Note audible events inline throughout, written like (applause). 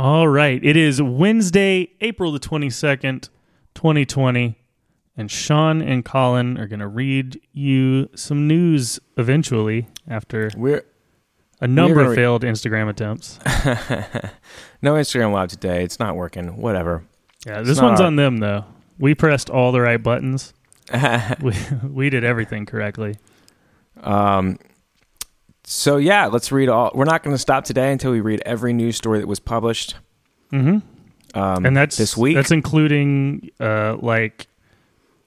All right. It is Wednesday, April the 22nd, 2020. And Sean and Colin are going to read you some news eventually after We're a number of failed Instagram attempts. (laughs) no Instagram live today. It's not working. Whatever. Yeah, this one's our- on them, though. We pressed all the right buttons. (laughs) We, we did everything correctly. um, so yeah, let's read all. We're not going to stop today until we read every news story that was published. hmm Um, and that's this week. That's including uh, like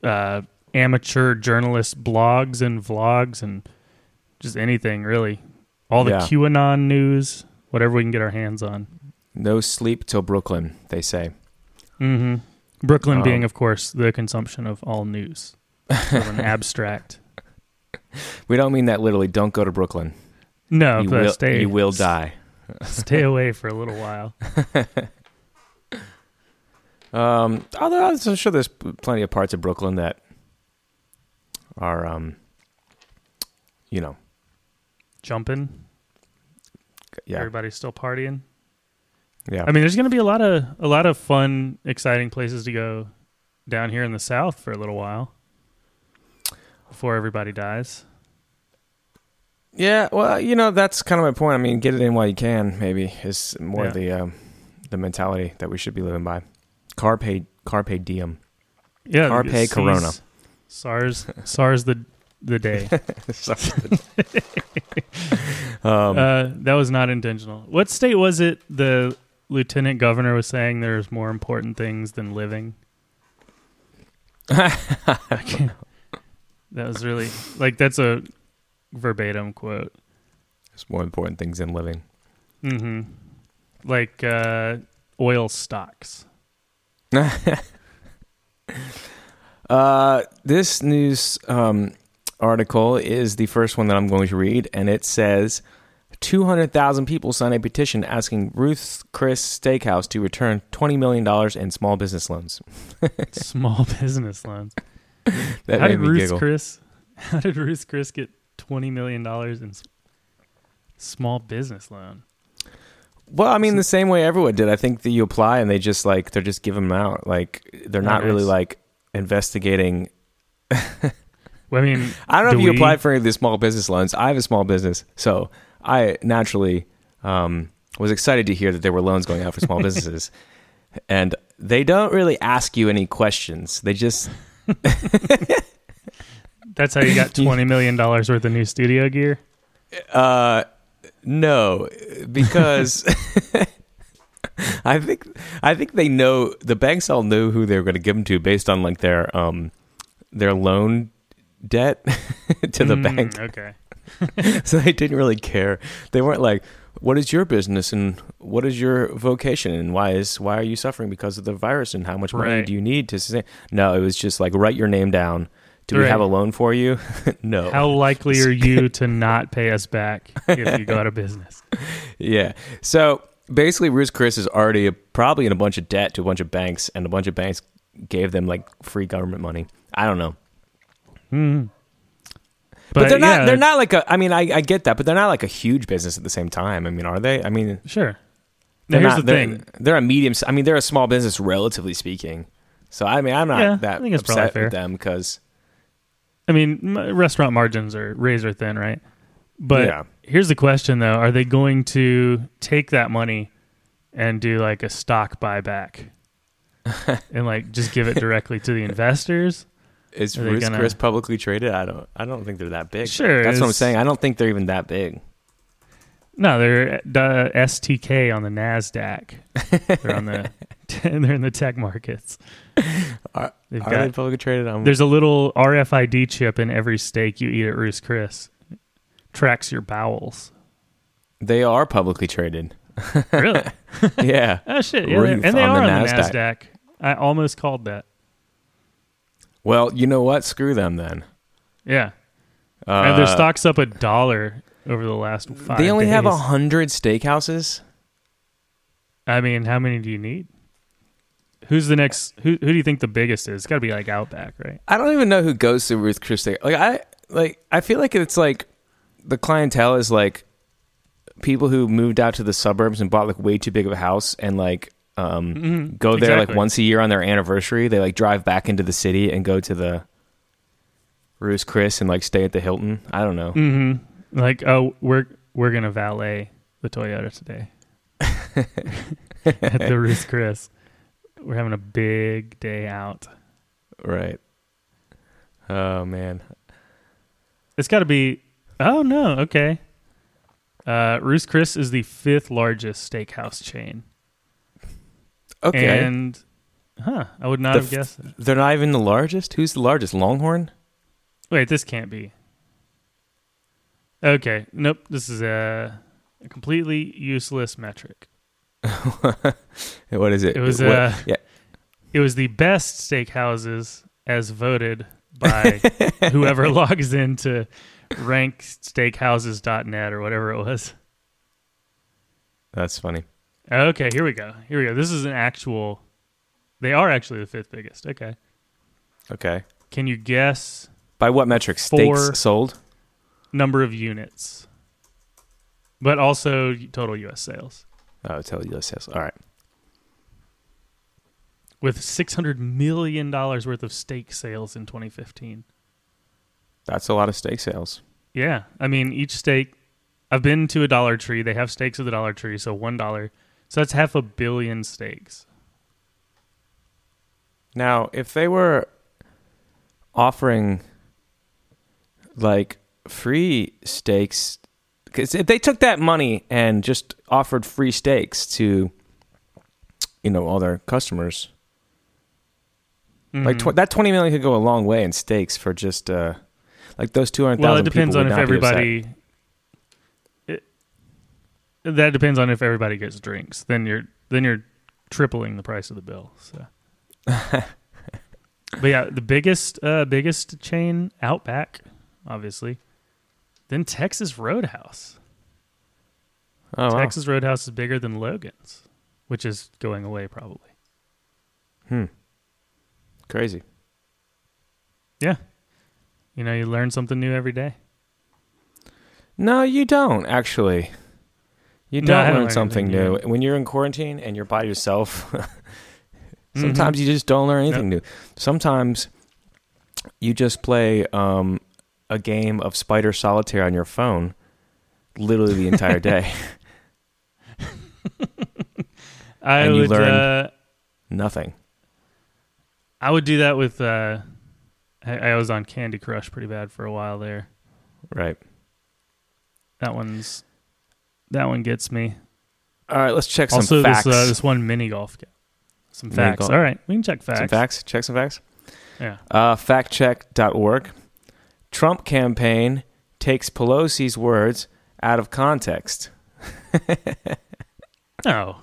uh, amateur journalist blogs and vlogs and just anything really. All the Yeah. QAnon news, whatever we can get our hands on. no sleep till Brooklyn. They say. hmm Brooklyn Um, being, of course, the consumption of all news, of an (laughs) abstract. We don't mean that literally. Don't go to Brooklyn. No, you, but will, stay. you will die. (laughs) Stay away for a little while. (laughs) Um, although I'm sure there's plenty of parts of Brooklyn that are, um, you know, Jumping. yeah, Everybody's still partying. yeah. I mean, there's going to be a lot of a lot of fun, exciting places to go down here in the South for a little while before everybody dies. Yeah, well, you know, that's kind of my point. I mean, get it in while you can. Maybe is more Yeah. the um, the mentality that we should be living by. Carpe carpe diem. Yeah, Carpe Corona. SARS, SARS the the day. (laughs) (laughs) um, uh, that was not intentional. What state was it? The lieutenant governor was saying there's more important things than living. (laughs) That was really like that's a verbatim quote. there's more important things than living. hmm Like uh, oil stocks. (laughs) Uh, this news um, article is the first one that I'm going to read, and it says 200,000 people signed a petition asking Ruth's Chris Steakhouse to return $20 million in small business loans. (laughs) Small business loans. That how made did me Ruth giggle. Chris? (laughs) How did Ruth Chris get twenty million dollars in s- small business loan? Well, I mean, the same way everyone did. I think that you apply and they just like they're just giving them out. Like they're not really like investigating. (laughs) Well, I mean, (laughs) I don't know do if you we- applied for any of the small business loans. I have a small business, so I naturally um, was excited to hear that there were loans going out for small (laughs) businesses, and they don't really ask you any questions. They just That's how you got (laughs) twenty million dollars worth of new studio gear. Uh, no, because (laughs) I think I think they know the banks all know who they're going to give them to based on like their um their loan debt (laughs) to the Mm, bank. Okay. So they didn't really care. They weren't like, "What is your business and what is your vocation and why is why are you suffering because of the virus and how much money Right. do you need to?" Sustain? No, it was just like write your name down. Do we have a loan for you? (laughs) no. How likely are you to not pay us back (laughs) if you go out of business? Yeah. So basically, Ruth's Chris is already probably in a bunch of debt to a bunch of banks, and a bunch of banks gave them like free government money. I don't know, Mm. but, they're not. yeah, They're not like a. I mean, I, I get that, but they're not like a huge business at the same time. I mean, are they? I mean, Sure. Now, they're here's not- the they're- thing. They're a medium. I mean, they're a small business, relatively speaking. So I mean, I'm not Yeah, I that think it's upset fair. with them because I mean, restaurant margins are razor thin, right? But Yeah. here's the question, though: Are they going to take that money and do like a stock buyback (laughs) and like just give it directly to the investors? is Ruth's gonna- Chris publicly traded? I don't. I don't think they're that big. Sure, that's what I'm saying. I don't think they're even that big. No, they're uh, STK on the Nasdaq. They're on the (laughs) (laughs) they're in the tech markets. (laughs) Are, They've are got they publicly traded? I'm, There's a little RFID chip in every steak you eat at Ruth's Chris. Tracks your bowels. they are publicly traded. (laughs) Really? yeah. oh shit! Yeah, and they on are the on the NASDAQ. Nasdaq. I almost called that. Well, you know what? Screw them then. Yeah, Uh, and their stock's up a dollar over the last five. They only have a hundred steakhouses. I mean, how many do you need? Who's the next? Who Who do you think the biggest is? It's got to be like Outback, right? I don't even know who goes to Ruth Chris Steak. Like I like I feel like it's like the clientele is like people who moved out to the suburbs and bought like way too big of a house and like um, Mhm, go there like once a year on their anniversary. They like drive back into the city and go to the Ruth Chris and like stay at the Hilton. I don't know. hmm Like, oh, we're we're gonna valet the Toyota today (laughs) (laughs) at the Ruth Chris. We're having a big day out. Right. Oh man. It's got to be. Oh no, okay. Uh, Ruth Chris is the fifth largest steakhouse chain, Okay. and huh, I would not The have guessed. That. They're not even the largest. Who's the largest? Longhorn. Wait, this can't be. Okay, nope. This is a, a completely useless metric. (laughs) what is it? It was What- uh, yeah. it was the best steakhouses as voted by (laughs) whoever (laughs) logs into ranksteakhouses.net or whatever it was. That's funny. Okay, here we go. Here we go. This is an actual. They are actually the fifth biggest. Okay. Okay. Can you guess By what metric? Steaks sold. number of units? But also total U.S. sales. Oh, tell you this. All right. With $600 million worth of steak sales in 2015. That's a lot of steak sales. Yeah. I mean, each steak. I've been to a Dollar Tree. They have steaks at the Dollar Tree, so $1. So that's half a billion steaks. Now, if they were offering like free steaks, because if they took that money and just offered free steaks to, you know, all their customers, like Mhm. tw- that twenty million could go a long way in steaks for just uh, like those two hundred thousand. Well, it depends on if everybody. It, that depends on if everybody gets drinks. Then you're then you're tripling the price of the bill. So, (laughs) but yeah, the biggest uh, biggest chain Outback, obviously. Then Texas Roadhouse. Oh, wow. Texas Roadhouse is bigger than Logan's, which is going away probably. Hmm. Crazy. Yeah, you know, you learn something new every day. No, you don't actually. You don't learn something new new. when you're in quarantine and you're by yourself. (laughs) Mm-hmm. Sometimes you just don't learn anything new. Sometimes you just play um, a game of Spider Solitaire on your phone, literally the entire day. (laughs) (laughs) I And you would. learn- Uh, Nothing. I would do that with. Uh, I, I was on Candy Crush pretty bad for a while there. Right. That one's. That one gets me. All right, let's check some also, facts. this uh, this one mini golf. Game. Some Mini facts. golf. All right, we can check facts. Some facts. Check some facts. Yeah. Uh, factcheck.org. Trump campaign takes Pelosi's words out of context. (laughs) No,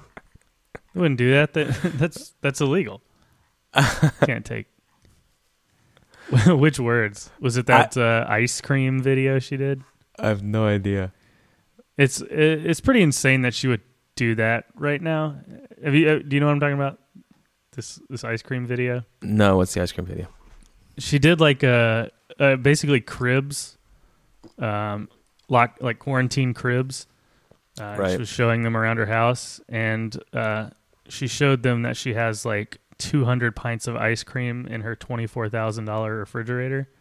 I wouldn't do that. That (laughs) that's that's illegal. (laughs) Can't take. Which words was it? That uh, ice cream video she did. I have no idea. It's it's pretty insane that she would do that right now. Have you? Uh, do you know what I'm talking about? This this ice cream video. No, what's the ice cream video? She did like a, uh basically cribs, um, lock like quarantine cribs. Uh, Right. She was showing them around her house, and uh, she showed them that she has like 200 pints of ice cream in her twenty-four thousand dollar refrigerator. (laughs)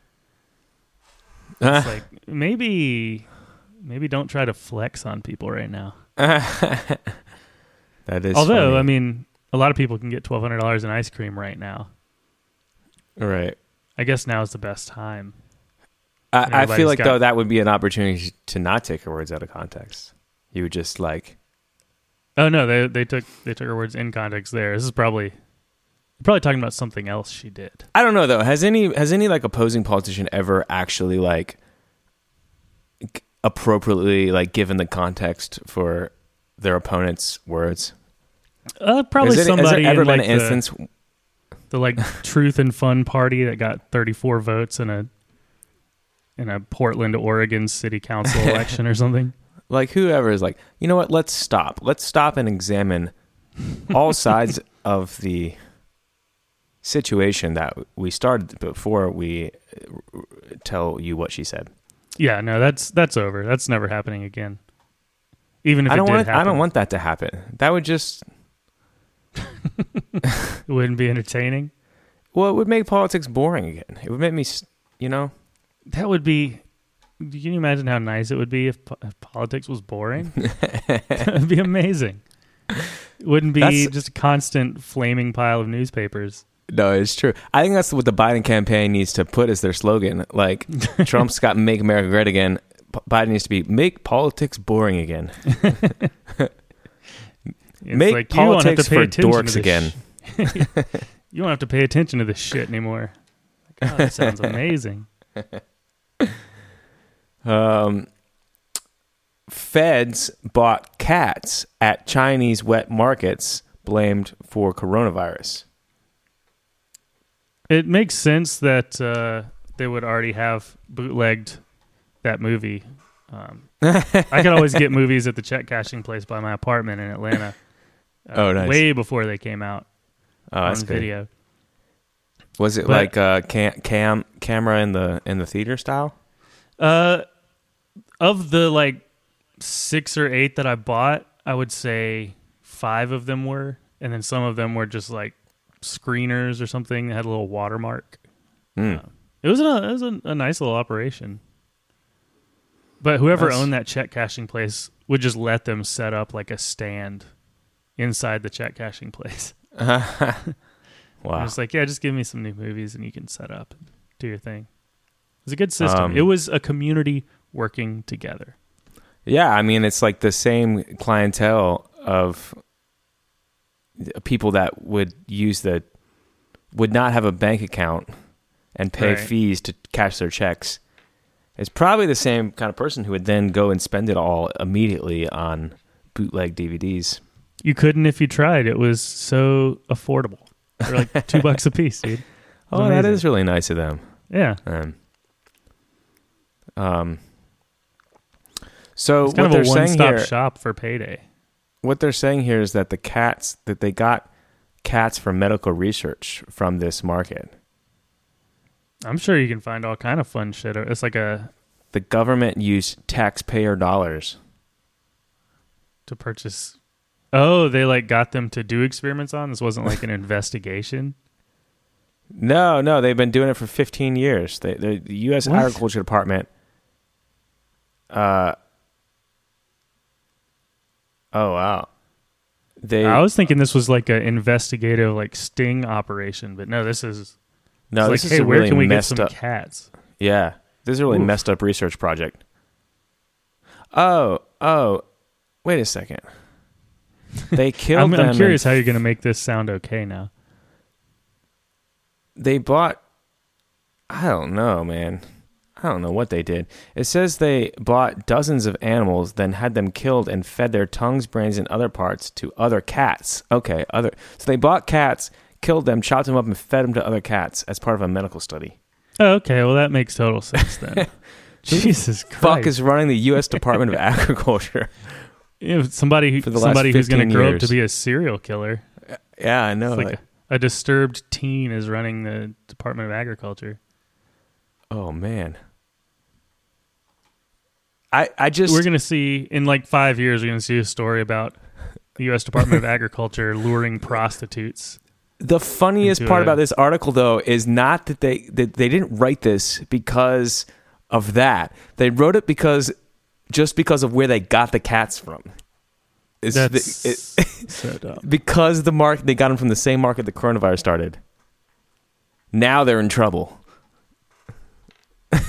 It's like maybe, maybe don't try to flex on people right now. (laughs) that is Although funny. I mean, a lot of people can get twelve hundred dollars in ice cream right now. right. I guess now is the best time. I, I feel like got- though that would be an opportunity to not take her words out of context. You would just like Oh no, they they took they took her words in context there. This is probably probably talking about something else she did. I don't know though. Has any has any like opposing politician ever actually like appropriately like given the context for their opponent's words? Uh, probably has, it, has there ever in been like an the, instance? The like (laughs) Truth and Fun party that got 34 votes in a in a Portland, Oregon city council (laughs) election or something. Like whoever is like, you know what? Let's stop. Let's stop and examine all (laughs) sides of the situation that we started before we uh, tell you what she said. Yeah, no, that's that's over. That's never happening again. Even if I don't it did want. happen, I don't want that to happen. That would just. It wouldn't be entertaining. Well, it would make politics boring again. It would make me, you know. That would be. Can you imagine how nice it would be if, po- if politics was boring? (laughs) that would be amazing. It wouldn't be That's- just a constant flaming pile of newspapers. No, it's true. I think that's what the Biden campaign needs to put as their slogan. Like (laughs) Trump's got "Make America Great Again." Biden needs to be "Make politics boring again." (laughs) It's Make like, you won't have politics to pay for dorks again. (laughs) you won't have to pay attention to this shit anymore. Like, oh, that (laughs) sounds amazing. Um, feds bought cats at Chinese wet markets blamed for coronavirus. It makes sense that uh, they would already have bootlegged that movie. Um, I could always get (laughs) movies at the check cashing place by my apartment in Atlanta. Uh, Oh, nice. Way before they came out Oh, on video. Was it But- like uh, cam, cam camera in the in the theater style? Uh, of the like six or eight that I bought, I would say five of them were, and then some of them were just like screeners or something that had a little watermark. Mm. It was a it was a, a nice little operation. But whoever That's- owned that check cashing place would just let them set up like a stand inside the check cashing place. (laughs) (laughs) wow. It's like, yeah, just give me some new movies and you can set up and do your thing. It was a good system. Um, it was a community working together. Yeah, I mean it's like the same clientele of people that would use the would not have a bank account and pay Right. fees to cash their checks. It's probably the same kind of person who would then go and spend it all immediately on bootleg DVDs. You couldn't if you tried. It was so affordable. They're like (laughs) two bucks a piece, dude. Oh, that amazing. is really nice of them. Yeah. Um, um so It's kind what of they're a one saying stop here, shop for payday. what they're saying here is that the cats that they got cats for medical research from this market. I'm sure you can find all kind of fun shit. It's like a The government used taxpayer dollars. to purchase. Oh, they like got them to do experiments on. This wasn't like an (laughs) investigation. No, no, they've been doing it for 15 years. They, the the U.S. What? Agriculture Department. Uh. Oh wow. They I was thinking this was like an investigative, like sting operation, but no, this is no. This like, is hey, where really can we get messed some up. cats? Yeah, this is a really Oof. messed up research project. Oh, oh, wait a second. (laughs) They killed I'm, them. I'm curious how you're going to make this sound okay now. they bought I don't know, man. I don't know what they did. It says they bought dozens of animals, then had them killed and fed their tongues, brains, and other parts to other cats. Okay, other. So they bought cats, killed them, chopped them up, and fed them to other cats as part of a medical study. Oh, okay, well that makes total sense then. (laughs) Jesus Christ! Fuck is running the U.S. Department of (laughs) Agriculture. You know, somebody who, For the last somebody who's going to grow up to be a serial killer. Yeah, I know. It's like a, a disturbed teen is running the Department of Agriculture. oh man. I I just we're going to see in like five years. We're going to see a story about the U.S. Department of (laughs) Agriculture luring prostitutes. The funniest part about this article, though, is not that they that they didn't write this because of that. They wrote it because just because of where they got the cats from. It's the- That's it- so dumb. (laughs) because the market they got them from the same market the coronavirus started. Now they're in trouble. (laughs)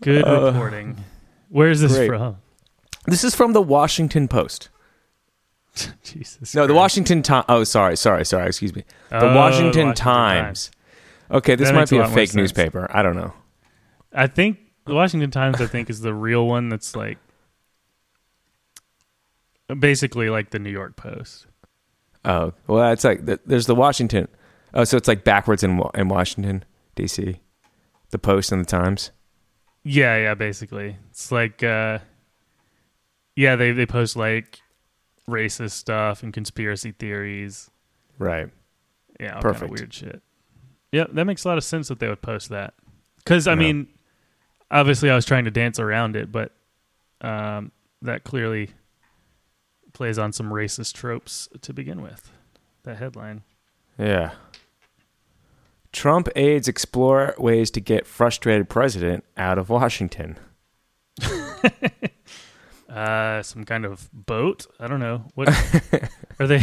Good Uh, reporting. Where's this great. from? This is from the Washington Post. (laughs) Jesus. No, the Washington Times. Oh, sorry, sorry, sorry. Excuse me. The Oh, Washington, Times. Okay, this That might be a fake newspaper. I don't know. I think the Washington Times. I think is the real one. That's like basically like the New York Post. Oh, well, it's like th- there's the Washington. Oh, so it's like backwards in in Washington D.C. The Post and the Times. Yeah, yeah. Basically, it's like uh, yeah. They they post like racist stuff and conspiracy theories. Right. Yeah, all kind Perfect. of weird shit. Yeah, that makes a lot of sense that they would post that. Because I mean, obviously, I was trying to dance around it, but um, that clearly plays on some racist tropes to begin with. That headline. Yeah. Trump aides explore ways to get frustrated president out of Washington. (laughs) Uh, some kind of boat. I don't know. What (laughs) are they?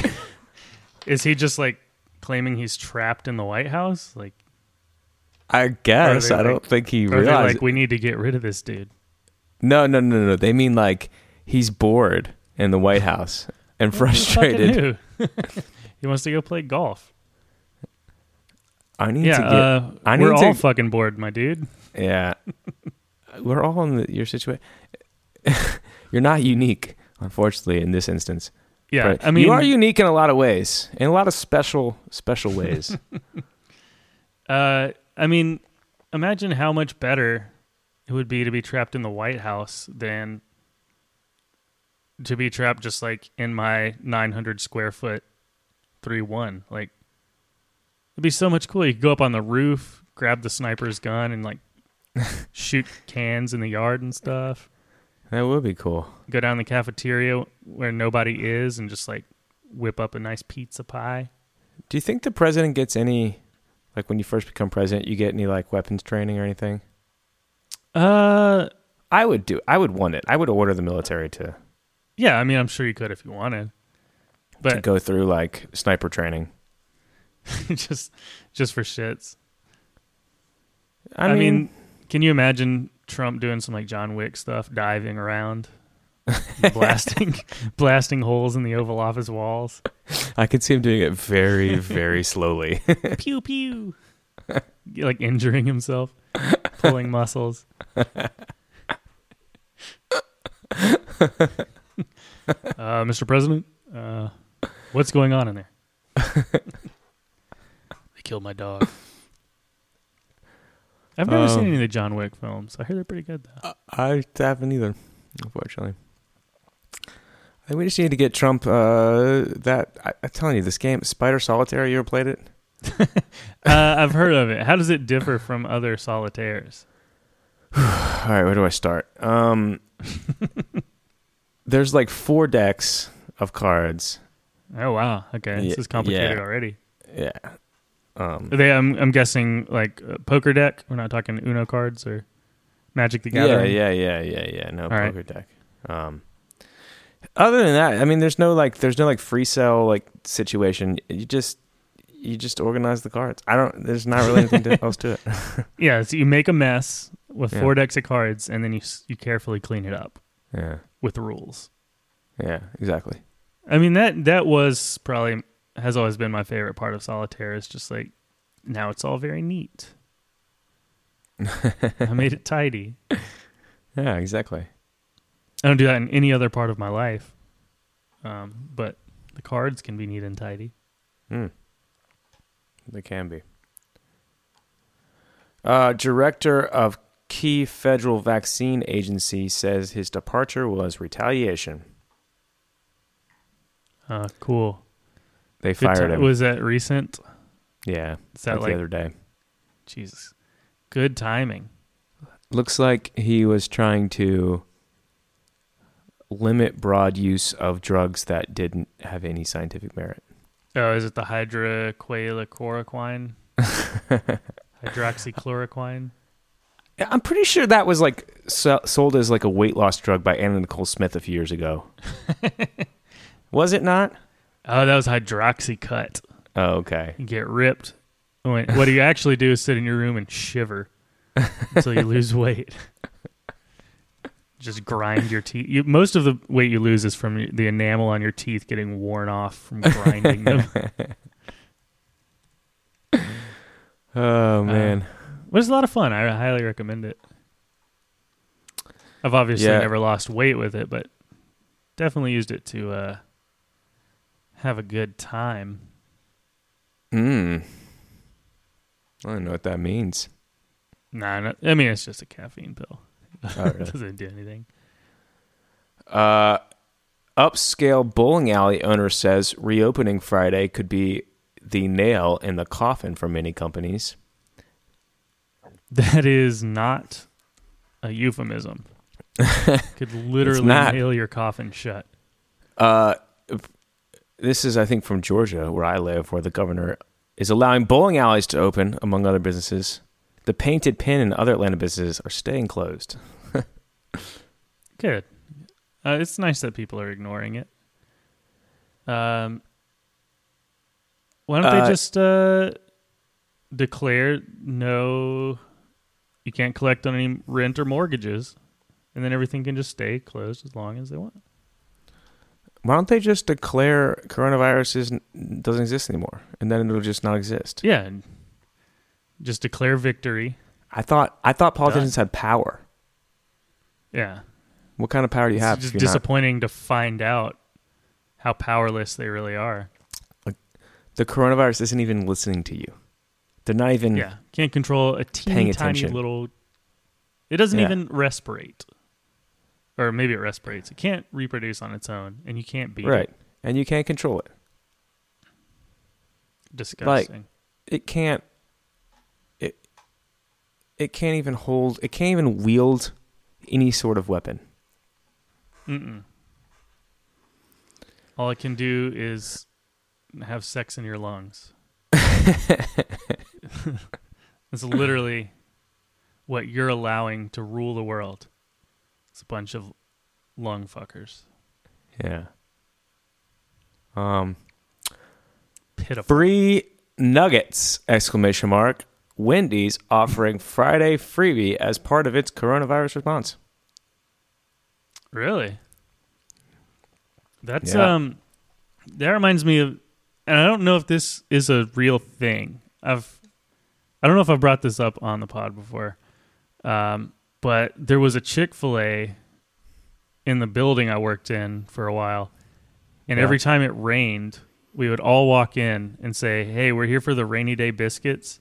(laughs) Is he just like claiming he's trapped in the White House? Like, I guess I don't think he realized. like we need to get rid of this dude? no, no, no, no. They mean like he's bored in the White House and (laughs) frustrated. (laughs) he wants to go play golf. I need Yeah, to get. uh, I we're to- all fucking bored, my dude. yeah, (laughs) we're all in the, your situation. You're not unique, unfortunately, in this instance. Yeah, But I mean, you are unique in a lot of ways, in a lot of special, special ways. Uh, I mean, imagine how much better it would be to be trapped in the White House than to be trapped just like in my 900 square foot 3 1. Like, it'd be so much cooler. You could go up on the roof, grab the sniper's gun, and like (laughs) shoot cans in the yard and stuff. that would be cool. Go down the cafeteria where nobody is and just like whip up a nice pizza pie. Do you think the president gets any, like when you first become president, you get any like weapons training or anything? Uh, I would do. I would want it. I would order the military to, yeah, I mean, I'm sure you could if you wanted. But to go through like sniper training. (laughs) just just for shits. I, I, mean, mean, can you imagine Trump doing some like John Wick stuff, diving around, (laughs) blasting blasting holes in the Oval Office walls? I could see him doing it very, very slowly. (laughs) pew pew. like injuring himself, pulling muscles. (laughs) uh, Mr. President, uh, what's going on in there? they killed my dog. I've never seen Um, any of the John Wick films. I hear they're pretty good though. I haven't either, unfortunately. I think we just need to get Trump. Uh, that I, I'm telling you, this game, Spider Solitaire. You ever played it? (laughs) Uh, I've heard of it. How does it differ from other solitaires? (sighs) All right, where do I start? Um, (laughs) there's like four decks of cards. Oh wow, okay, this is complicated yeah. already. Yeah. Um, They, I'm, I'm guessing like a poker deck. We're not talking Uno cards or Magic the Gathering. yeah, yeah, yeah, yeah. Yeah. No right. poker deck. Um, other than that, I mean, there's no like, there's no like FreeCell like situation. You just, you just organize the cards. I don't. There's not really anything to, else to it. (laughs) Yeah, so you make a mess with Yeah. four decks of cards, and then you you carefully clean it up Yeah. with rules. Yeah. Exactly. I mean that that was probably has always been my favorite part of solitaire. Is just like now it's all very neat. (laughs) I made it tidy. Yeah. Exactly. I don't do that in any other part of my life, um, but the cards can be neat and tidy. Hmm. They can be. Uh, director of key federal vaccine agency says his departure was retaliation. Uh, cool. They Good fired ti- him. Was that recent? yeah, Is that like like the other day. Jesus? Good timing. Looks like he was trying to limit broad use of drugs that didn't have any scientific merit. Oh, is it the hydroxychloroquine? (laughs) Hydroxychloroquine? I'm pretty sure that was like so- sold as like a weight loss drug by Anna Nicole Smith a few years ago. (laughs) was it not? Oh, that was hydroxycut. Oh, okay. You get ripped. What you (laughs) actually do is sit in your room and shiver until you lose weight. Just grind your teeth. You, most of the weight you lose is from the enamel on your teeth getting worn off from grinding them. (laughs) Oh man. It was a lot of fun. I highly recommend it. I've obviously Yeah. never lost weight with it, but definitely used it to uh, have a good time. Hmm. I don't know what that means. Nah, not, I mean it's just a caffeine pill. Oh, really? (laughs) doesn't do anything. Uh, upscale bowling alley owner says reopening Friday could be the nail in the coffin for many companies. That is not a euphemism. (laughs) Could literally nail your coffin shut. Uh, this is, I think, from Georgia, where I live, where the governor is allowing bowling alleys to open, among other businesses. The Painted Pin and other Atlanta businesses are staying closed. (laughs) Good. Uh, it's nice that people are ignoring it. Um, why don't Uh, they just uh, declare no? You can't collect on any rent or mortgages, and then everything can just stay closed as long as they want. Why don't they just declare coronavirus doesn't exist anymore, and then it'll just not exist? Yeah, and just declare victory. I thought I thought politicians had power. Yeah, What kind of power do you it's have? just if you're not- disappointing to find out how powerless they really are. the coronavirus isn't even listening to you. They're not even. Yeah, can't control a teeny tiny attention. little. It doesn't Yeah. even respirate, or maybe it respirates. It can't reproduce on its own, and you can't beat right, and you can't control it. Disgusting. It can't. It. Can't even hold. It can't even wield any sort of weapon. Mm-mm. All it can do is have sex in your lungs. (laughs) It's literally what you're allowing to rule the world. It's a bunch of lung fuckers. Yeah. Um. Pitiful. Free nuggets! Exclamation mark. Wendy's offering Friday freebie as part of its coronavirus response. Really? That's Yeah. um that reminds me of and I don't know if this is a real thing. I've I don't know if I've brought this up on the pod before. Um but there was a Chick-fil-A in the building I worked in for a while. And Yeah. every time it rained, we would all walk in and say, "Hey, we're here for the rainy day biscuits."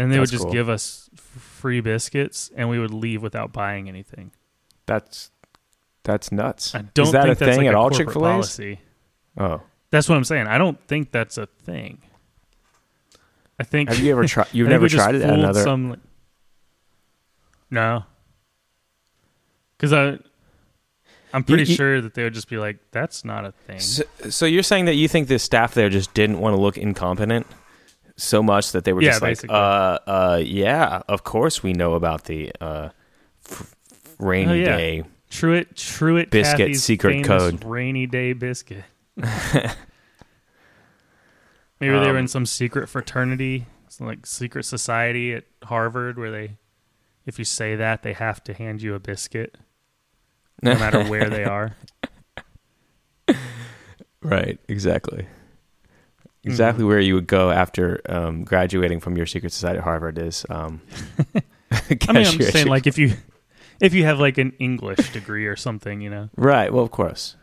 And they That's would just cool. give us free biscuits and we would leave without buying anything. That's that's nuts. I don't Is that think a that's thing like at a all corporate Chick-fil-A's? policy. Oh, That's what I'm saying. I don't think that's a thing. I think. have you ever (laughs) tried? You've I think never just tried it at fooled another. Some, like- no, because I, I'm pretty you- sure that they would just be like, "That's not a thing." So, so you're saying that you think the staff there just didn't want to look incompetent so much that they were Yeah, just like, basically. uh, uh, yeah, of course we know about the uh, f- rainy Oh, yeah. day. Truett, Truett, Biscuit Cathy's secret code. rainy day biscuit. (laughs) Maybe they were in Um, some secret fraternity, some like secret society at Harvard, where they, if you say that, they have to hand you a biscuit, no matter where they (laughs) are. Right, exactly. Mm-hmm. Exactly where you would go after um, graduating from your secret society at Harvard is. Um, (laughs) (laughs) I mean, I'm just saying, like, if you, if you have like an English degree or something, you know. Right. Well, of course.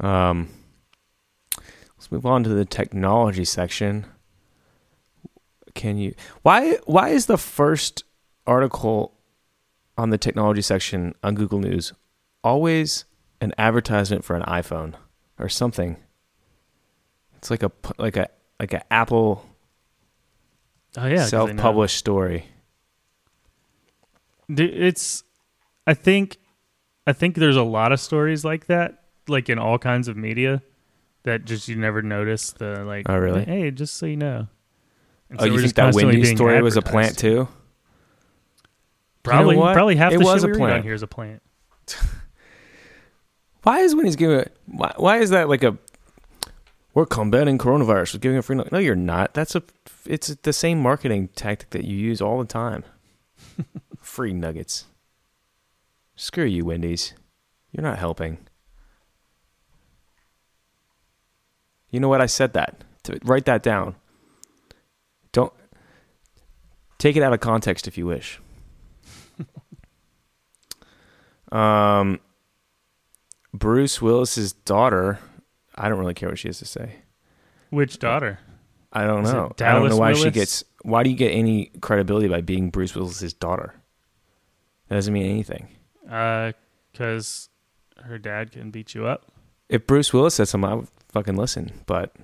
um, let's move on to the technology section. Can you? Why? Why is the first article on the technology section on Google News always an advertisement for an iPhone or something? It's like a like a like a Apple Oh yeah, know. self-published story. It's, I think, I think there's a lot of stories like that, like in all kinds of media, that just you never notice the like. Oh, really? Hey, just so you know. And Oh, so you think just that Wendy's story was a plant too? Probably, what? probably half It the was shit a we read on plant. here is a plant. (laughs) Why is Wendy's giving? Why, why is that like a? We're combating coronavirus with giving a free. nug-" No, you're not. That's a. It's the same marketing tactic that you use all the time. (laughs) free nuggets. Screw you, Wendy's. You're not helping. You know what? I said that. To, write that down. Don't take it out of context if you wish. (laughs) um. Bruce Willis's daughter. I don't really care what she has to say. Which daughter? I don't Is know. I don't know why she gets. Why do you get any credibility by being Bruce Willis's daughter? That doesn't mean anything. Because Uh, her dad can beat you up. If Bruce Willis said something, I would fucking listen. But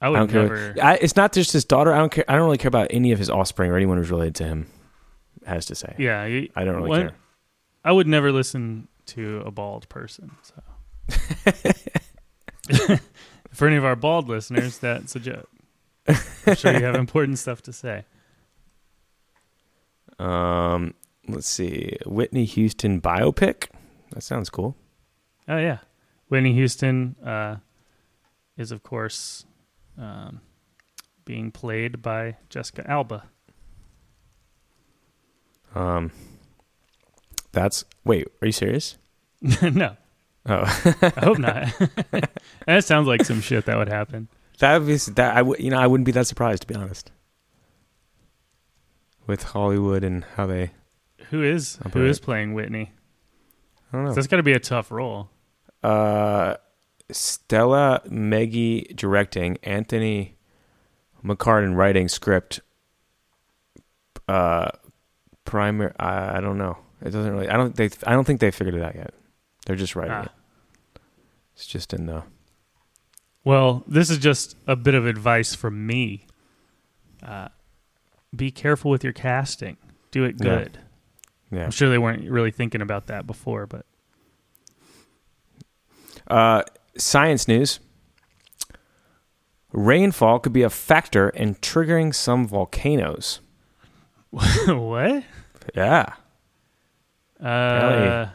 I I would care. never. I, it's not just his daughter. I don't care. I don't really care about any of his offspring or anyone who's related to him has to say. Yeah, you- I don't really what- care. I would never listen to a bald person. So, (laughs) for any of our bald listeners, that's a joke. I'm sure you have important stuff to say. Um, let's see, Whitney Houston biopic. That sounds cool. Oh yeah, Whitney Houston uh, is of course um, being played by Jessica Alba. Um, that's wait. Are you serious? (laughs) no, Oh, I hope not. (laughs) that sounds like some shit that would happen. that would be that. I would. You know, I wouldn't be that surprised to be honest. With Hollywood and how they, Who is who Operate. playing Whitney? I don't know. That's got to be a tough role. Uh, Stella Meghie directing, Anthony McCarten writing script. Uh, primary. I, I don't know. It doesn't really. I don't. They. I don't think they figured it out yet. They're just writing Ah. it. It's just in the. Well, this is just a bit of advice from me. Uh, be careful with your casting. Do it Yeah. good. Yeah. I'm sure they weren't really thinking about that before, but Uh, science news. Rainfall could be a factor in triggering some volcanoes. (laughs) what? Yeah. Uh, Apparently-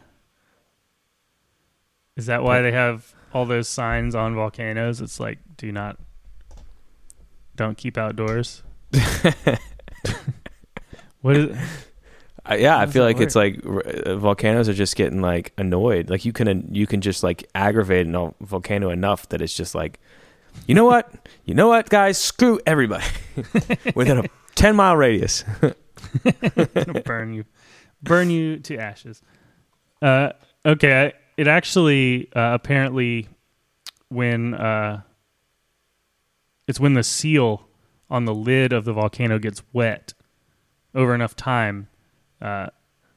is that why they have all those signs on volcanoes? It's like, do not, don't keep outdoors. (laughs) what is? Uh, yeah, I feel like it's like r- uh, volcanoes are just getting like annoyed. Like you can you can just like aggravate a volcano enough that it's just like, you know what, you know what, guys, screw everybody (laughs) within a ten mile radius. (laughs) Burn you, burn you to ashes. Uh, okay, I- it actually uh, apparently when uh, it's when the seal on the lid of the volcano gets wet over enough time, uh,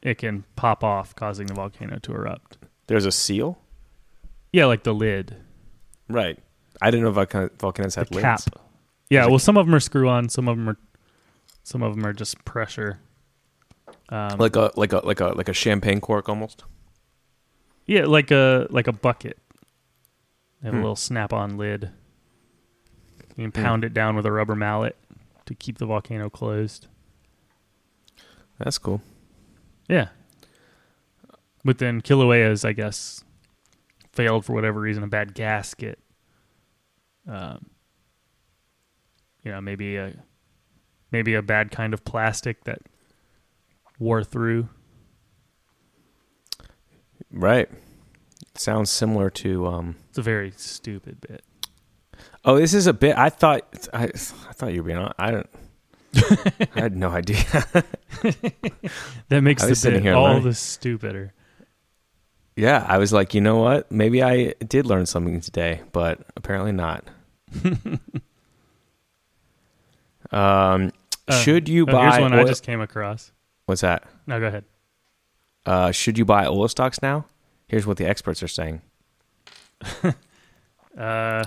it can pop off, causing the volcano to erupt. There's a seal, Yeah, like the lid, right? I didn't know volcan- volcanoes the have cap. lids. Yeah, There's well, some of them are screw on, some of them are, some of them are just pressure. Um, like a like a like a like a champagne cork almost. Yeah, like a like a bucket. They have Hmm. a little snap-on lid. You can Hmm. pound it down with a rubber mallet to keep the volcano closed. That's cool. Yeah. But then Kilauea's, I guess, failed for whatever reason, a bad gasket. Um, you know, maybe a maybe a bad kind of plastic that wore through. Right. Sounds similar to um. It's a very stupid bit. Oh, this is a bit. I thought I, I thought you were being. on- I don't. I had no idea. (laughs) That makes the bit here all learning. the stupider. yeah, I was like, you know what? Maybe I did learn something today, but apparently not. (laughs) um, Uh, should you Oh, buy? here's one I just came across. What's that? No, go ahead. Uh, should you buy oil stocks now? Here's what the experts are saying. (laughs) Uh,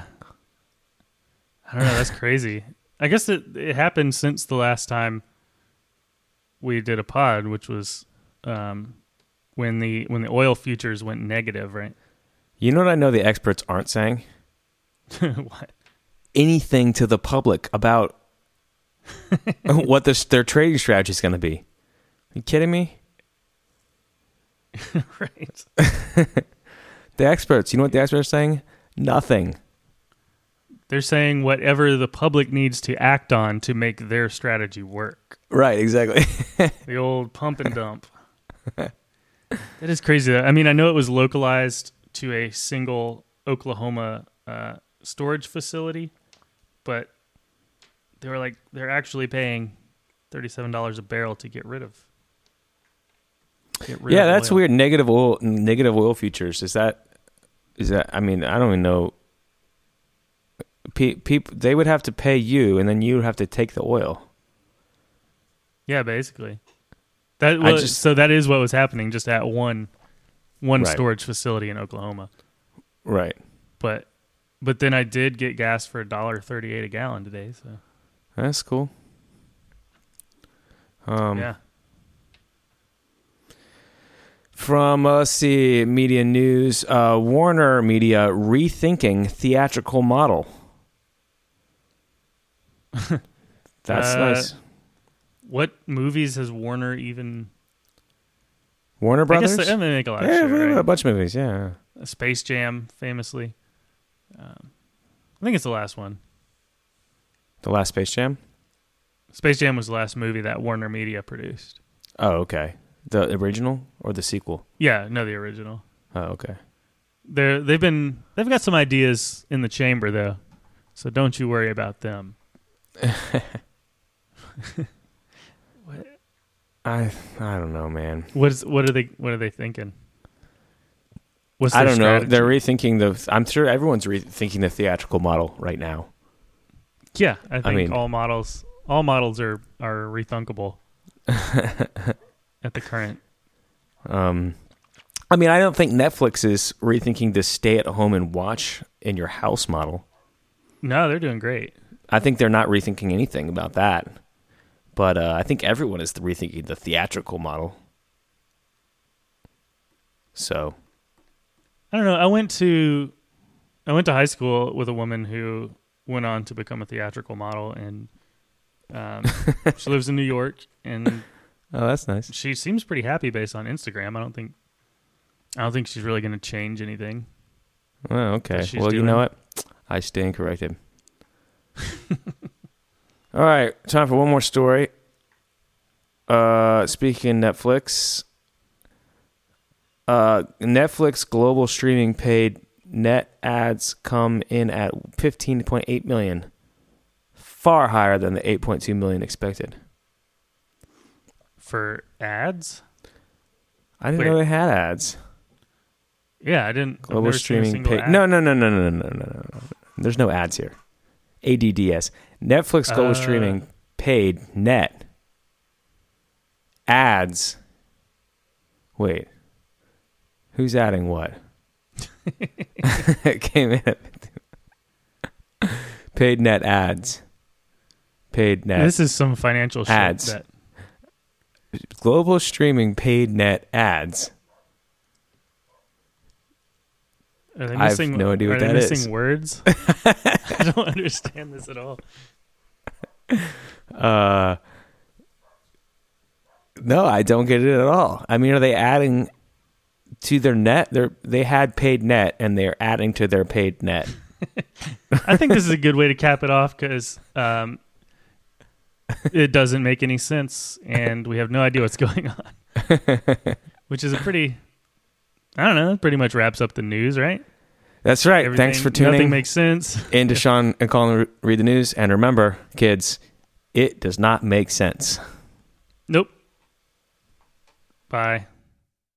I don't know. That's crazy. I guess it it happened since the last time we did a pod, which was um, when the when the oil futures went negative, right? You know what I know the experts aren't saying? (laughs) what? Anything to the public about (laughs) what this, their trading strategy is going to be. Are you kidding me? (laughs) right. The experts, you know what the experts are saying? Nothing. They're saying whatever the public needs to act on to make their strategy work. Right, exactly. (laughs) The old pump and dump. that is crazy. I mean, I know it was localized to a single Oklahoma uh, storage facility, but they were like they're actually paying thirty-seven dollars a barrel to get rid of. Yeah, that's oil. weird. Negative oil, negative oil futures. Is that? Is that? I mean, I don't even know. People, they would have to pay you, and then you would have to take the oil. Yeah, basically. That was, just- so that is what was happening just at one one Right. storage facility in Oklahoma. Right. But but then I did get gas for a dollar thirty-eight a gallon today. So That's cool. Um, yeah, From uh, let's see, media news. Uh, Warner Media rethinking theatrical model. (laughs) That's Uh, nice. What movies has Warner even? Warner I Brothers. guess they, they make a lot of yeah, shit, a bunch of movies. Yeah. Space Jam, famously. Um, I think it's the last one. The last Space Jam. Space Jam was the last movie that Warner Media produced. Oh, okay. The original or the sequel? Yeah, no, the original. Oh, okay. They're they've been they've got some ideas in the chamber though, so don't you worry about them. (laughs) I I don't know, man. What is what are they what are they thinking? What's I don't know. They're rethinking the. I'm sure everyone's rethinking the theatrical model right now. yeah, I think mean- all models all models are are rethunkable (laughs) at the current. Um, I mean, I don't think Netflix is rethinking the stay at home and watch in your house model. No, they're doing great. I think they're not rethinking anything about that. But uh, I think everyone is rethinking the theatrical model. So, I don't know. I went to I went to high school with a woman who went on to become a theatrical model, and um, (laughs) she lives in New York, and oh, that's nice. she seems pretty happy based on Instagram. I don't think I don't think she's really going to change anything. Oh, okay. Well, you know what? I stand corrected. (laughs) All right, time for one more story. Uh, speaking of Netflix, uh, Netflix global streaming paid net adds come in at 15.8 million, far higher than the 8.2 million expected. For ads, I didn't Wait. know they had ads. yeah, I didn't. Global streaming ad. No, no, no, no, no, no, no, no, no. There's no ads here. ADDS. Netflix global Uh. streaming paid net ads. Wait, who's adding what? it (laughs) (laughs) came in. Paid net ads. Paid net. This is some financial shit Ads. that global streaming paid net ads. are they I have missing. no idea what are they that missing is. (laughs) words? (laughs) I don't understand this at all. Uh, no, I don't get it at all. I mean, are they adding to their net? They they had paid net, and they're adding to their paid net. (laughs) I think this is a good way to cap it off because um, it doesn't make any sense, and we have no idea what's (laughs) going on. (laughs) Which is a pretty, I don't know, that pretty much wraps up the news, right? That's right. Everything- Thanks for tuning. Nothing makes sense. (laughs) in to Sean and Colin read the news. And remember, kids, it does not make sense. Nope. Bye.